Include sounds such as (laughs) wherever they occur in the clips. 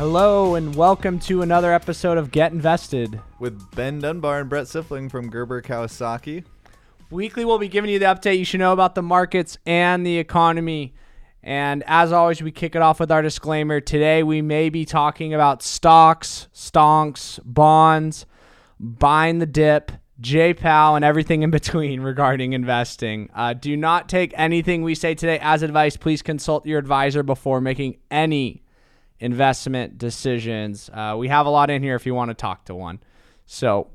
Hello and welcome to another episode of Get Invested. with Ben Dunbar and Brett Sifling from Gerber Kawasaki. Weekly, we'll be giving you the update you should know about the markets and the economy. And as always, we kick it off with our disclaimer. Today, we may be talking about stocks, stonks, bonds, buying the dip, JPAL, and everything in between (laughs) regarding investing. Uh, do not take anything we say today as advice. Please consult your advisor before making any investment decisions. Uh, we have a lot in here if you want to talk to one. So,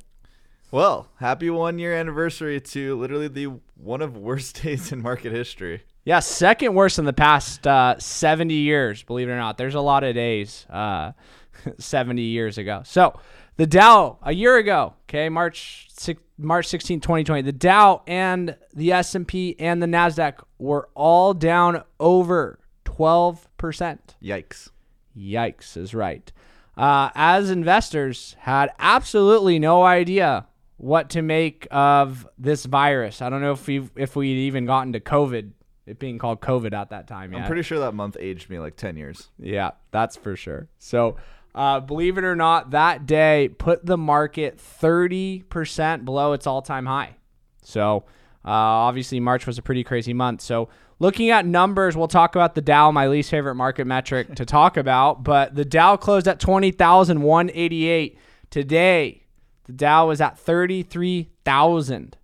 Well, happy one year anniversary to literally the one of worst (laughs) days in market history. Yeah, second worst in the past uh, 70 years, believe it or not. There's a lot of days uh, (laughs) 70 years ago. So the Dow, a year ago, okay, March 6, March 16, 2020, the Dow and the S&P and the NASDAQ were all down over 12%. Yikes. Yikes is right. Uh, as investors had absolutely no idea what to make of this virus. I don't know if we if we'd even gotten to COVID, it being called COVID at that time. I'm pretty sure that month aged me like 10 years. Yeah, that's for sure. So, uh, believe it or not, that day put the market 30% below its all time high. So, uh, obviously, March was a pretty crazy month. So, looking at numbers, we'll talk about the Dow, my least favorite market metric to talk about. But the Dow closed at 20,188. Today, the Dow was at 33,000.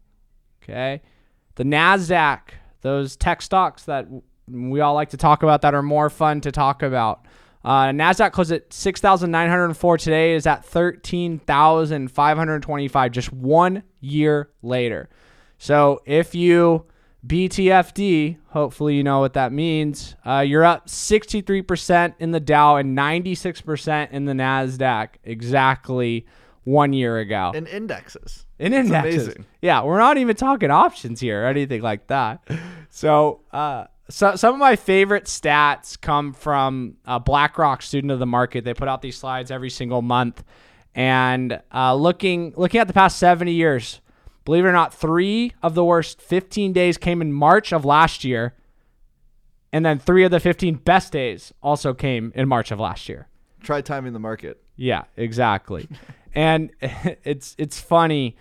Okay. The NASDAQ, those tech stocks that we all like to talk about that are more fun to talk about. Uh, Nasdaq closed at six thousand nine hundred four. Today is at thirteen thousand five hundred twenty-five. Just one year later. So if you BTFD, hopefully you know what that means. Uh, you're up sixty-three percent in the Dow and ninety-six percent in the Nasdaq. Exactly one year ago In indexes. in indexes. amazing. Yeah, we're not even talking options here or anything like that. So, uh, so some of my favorite stats come from uh, BlackRock, student of the market. They put out these slides every single month, and uh, looking looking at the past seventy years, believe it or not, three of the worst fifteen days came in March of last year, and then three of the fifteen best days also came in March of last year. Try timing the market. Yeah, exactly. (laughs) and (laughs) it's it's funny,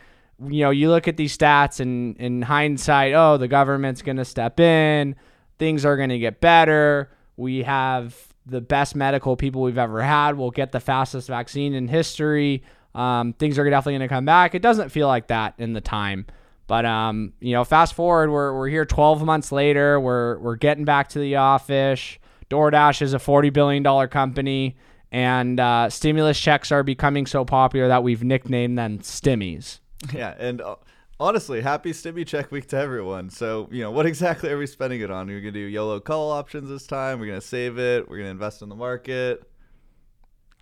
you know, you look at these stats and in hindsight, oh, the government's going to step in, things are going to get better. We have the best medical people we've ever had. We'll get the fastest vaccine in history. Um, things are definitely going to come back. It doesn't feel like that in the time. But um, you know, fast forward, we're, we're here 12 months later. We're we're getting back to the office. DoorDash is a 40 billion dollar company, and uh, stimulus checks are becoming so popular that we've nicknamed them stimmies. (laughs) Yeah, and uh, honestly, happy Stimmy Check Week to everyone. So, you know, what exactly are we spending it on? We're going to do YOLO call options this time. We're going to save it. We're going to invest in the market.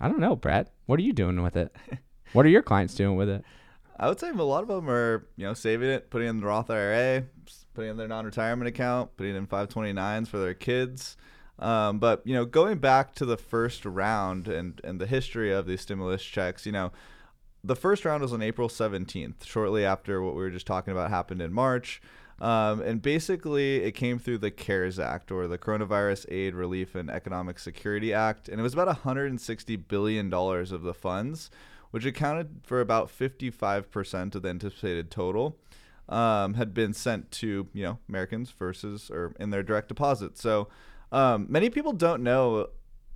I don't know, Brett. What are you doing with it? (laughs) what are your clients doing with it? I would say a lot of them are, you know, saving it, putting in the Roth IRA, putting in their non-retirement account, putting in 529s for their kids. Um, but you know, going back to the first round and and the history of these stimulus checks, you know, the first round was on April 17th, shortly after what we were just talking about happened in March. Um, and basically, it came through the CARES Act or the Coronavirus Aid, Relief, and Economic Security Act. And it was about $160 billion of the funds, which accounted for about 55% of the anticipated total, um, had been sent to, you know, Americans versus or in their direct deposit. So um, many people don't know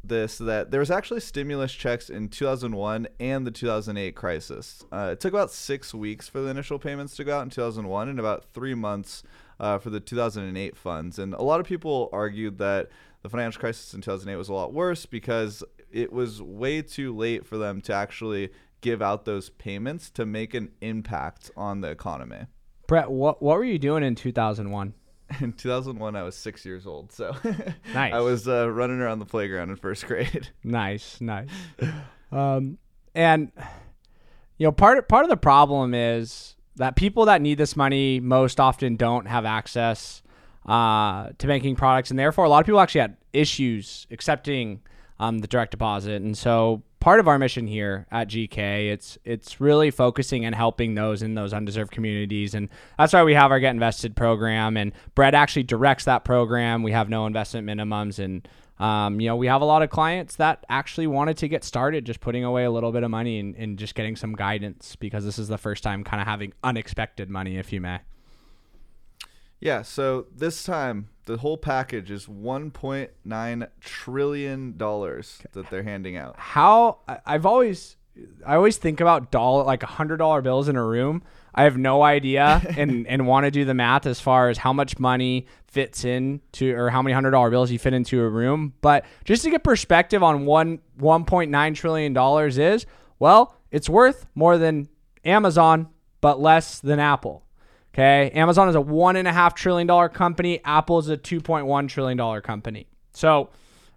this that there was actually stimulus checks in 2001 and the 2008 crisis. Uh, it took about six weeks for the initial payments to go out in 2001 and about three months uh, for the 2008 funds. And a lot of people argued that the financial crisis in 2008 was a lot worse because it was way too late for them to actually give out those payments to make an impact on the economy. Brett, what what were you doing in 2001? (laughs) In 2001, I was six years old, so (laughs) Nice. I was uh, running around the playground in first (laughs) grade. Nice, nice. um, and you know, part part of the problem is that people that need this money most often don't have access uh, to banking products, and therefore a lot of people actually had issues accepting um, the direct deposit. And so, part of our mission here at GK, it's it's really focusing and helping those in those undeserved communities, and that's why we have our Get Invested program. And Brett actually directs that program. We have no investment minimums, and um, you know, we have a lot of clients that actually wanted to get started just putting away a little bit of money and, and just getting some guidance because this is the first time kind of having unexpected money, if you may. Yeah, so this time the whole package is 1.9 trillion dollars that they're handing out. How I've always I always think about dollar like a hundred dollar bills in a room. I have no idea (laughs) and and want to do the math as far as how much money fits in to or how many hundred dollar bills you fit into a room. But just to get perspective on one one point nine trillion dollars is, well, it's worth more than Amazon, but less than Apple. Okay. Amazon is a one and a half trillion dollar company. Apple is a two point one trillion dollar company. So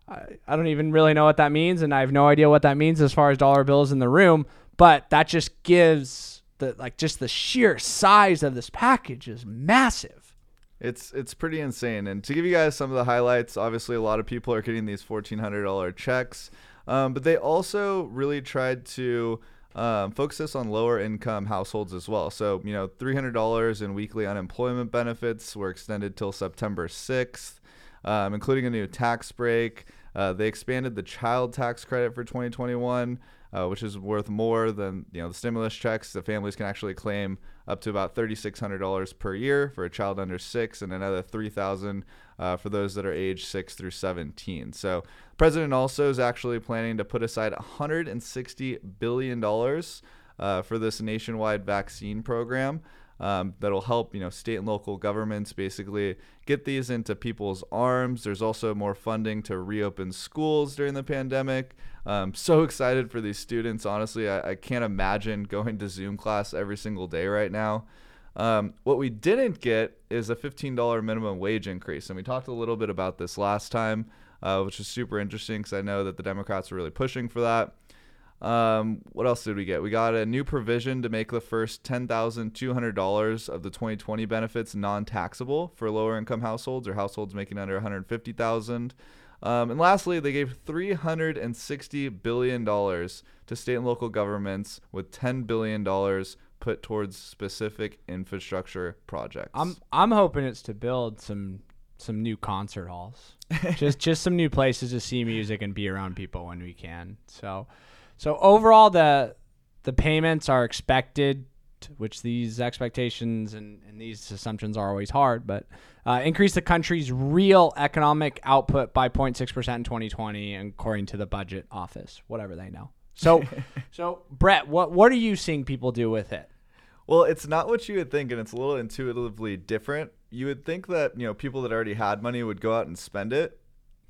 I, I don't even really know what that means, and I have no idea what that means as far as dollar bills in the room. But that just gives the like just the sheer size of this package is massive. It's it's pretty insane. And to give you guys some of the highlights, obviously a lot of people are getting these fourteen hundred dollar checks, um, but they also really tried to um, focus this on lower income households as well. So you know, three hundred dollars in weekly unemployment benefits were extended till September sixth, um, including a new tax break. Uh, they expanded the child tax credit for 2021 uh, which is worth more than you know the stimulus checks. The families can actually claim up to about $3,600 per year for a child under six, and another 3,000 uh, for those that are age six through 17. So, the president also is actually planning to put aside 160 billion dollars uh, for this nationwide vaccine program um, that'll help you know state and local governments basically get these into people's arms. There's also more funding to reopen schools during the pandemic. Um, so (laughs) excited for these students. Honestly, I, I, can't imagine going to Zoom class every single day right now. Um, what we didn't get is a $15 minimum wage increase, and we talked a little bit about this last time, uh, which is super interesting because I know that the Democrats are really pushing for that. Um, what else did we get? We got a new provision to make the first $10,200 of the 2020 benefits non-taxable for lower income households or households making under 150,000. Um, and lastly, they gave $360 billion to state and local governments with $10 billion put towards specific infrastructure projects. I'm I'm hoping it's to build some some new concert halls. (laughs) just just some new places to see music and be around people when we can. So so overall, the the payments are expected, which these expectations and, and these assumptions are always hard, but uh, increase the country's real economic output by 0.6% in 2020, according to the budget office, whatever they know. So, (laughs) so Brett, what what are you seeing people do with it? Well, it's not what you would think, and it's a little intuitively different. You would think that you know people that already had money would go out and spend it,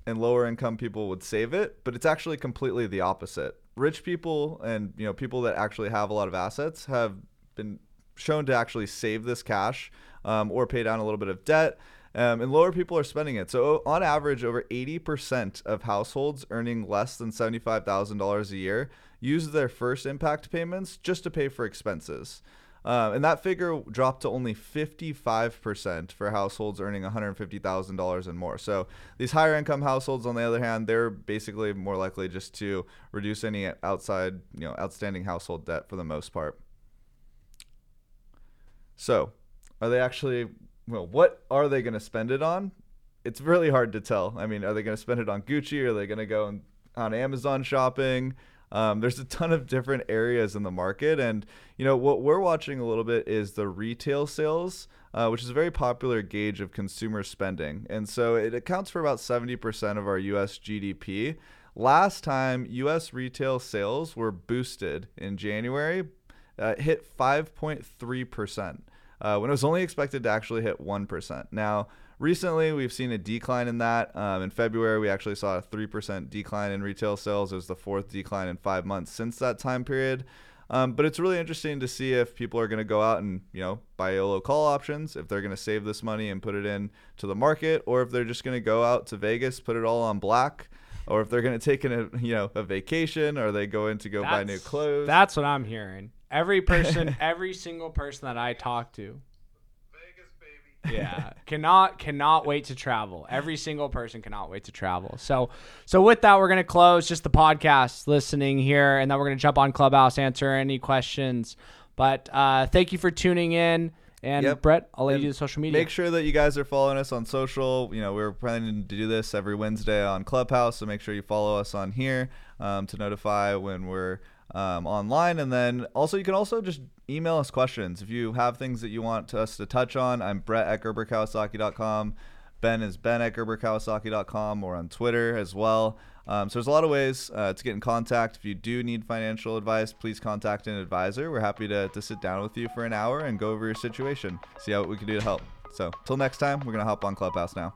and lower income people would save it, but it's actually completely the opposite rich people and you know people that actually have a lot of assets have been shown to actually save this cash um, or pay down a little bit of debt. Um, and lower people are spending it. So on average, over 80% of households earning less than $75,000 a year use their first impact payments just to pay for expenses. Um, and that figure dropped to only 55% for households earning $150,000 and more. So these higher income households, on the other hand, they're basically more likely just to reduce any outside, you know, outstanding household debt for the most part. So, are they actually, well, what are they going to spend it on? It's really hard to tell. I mean, are they going to spend it on Gucci? Are they going to go on Amazon shopping? Um, there's a ton of different areas in the market, and you know what we're watching a little bit is the retail sales, uh, which is a very popular gauge of consumer spending, and so it accounts for about 70% of our U.S. GDP. Last time U.S. retail sales were boosted in January, uh, hit 5.3 percent. Uh, when it was only expected to actually hit 1%. Now, Recently, we've seen a decline in that. Um, in February, we actually saw a 3% decline in retail sales. It was the fourth decline in five months since that time period. Um, but it's really interesting to see if people are going to go out and you know buy YOLO call options, if they're going to save this money and put it in to the market, or if they're just going to go out to Vegas, put it all on black, or if they're going to take a you know a vacation, or they go in to go that's, buy new clothes. That's what I'm hearing. Every person, (laughs) every single person that I talk to yeah, cannot cannot wait to travel. Every single person cannot wait to travel. So so with that, we're gonna close just the podcast listening here, and then we're gonna jump on Clubhouse, answer any questions. But uh, thank you for tuning in. And Yep. Brett, I'll let you do the social media. Make sure that you guys are following us on social. You know, we're planning to do this every Wednesday on Clubhouse, so make sure you follow us on here um, to notify when we're um, online. And then also, you can also just email us questions if you have things that you want us to touch on. I'm Brett at GerberKawasaki.com. Ben is Ben at GerberKawasaki.com or on Twitter as well. Um, so there's a lot of ways uh, to get in contact. If you do need financial advice, please contact an advisor. We're happy to, to sit down with you for an hour and go over your situation, see how what we can do to help. So till next time, we're gonna hop on Clubhouse now.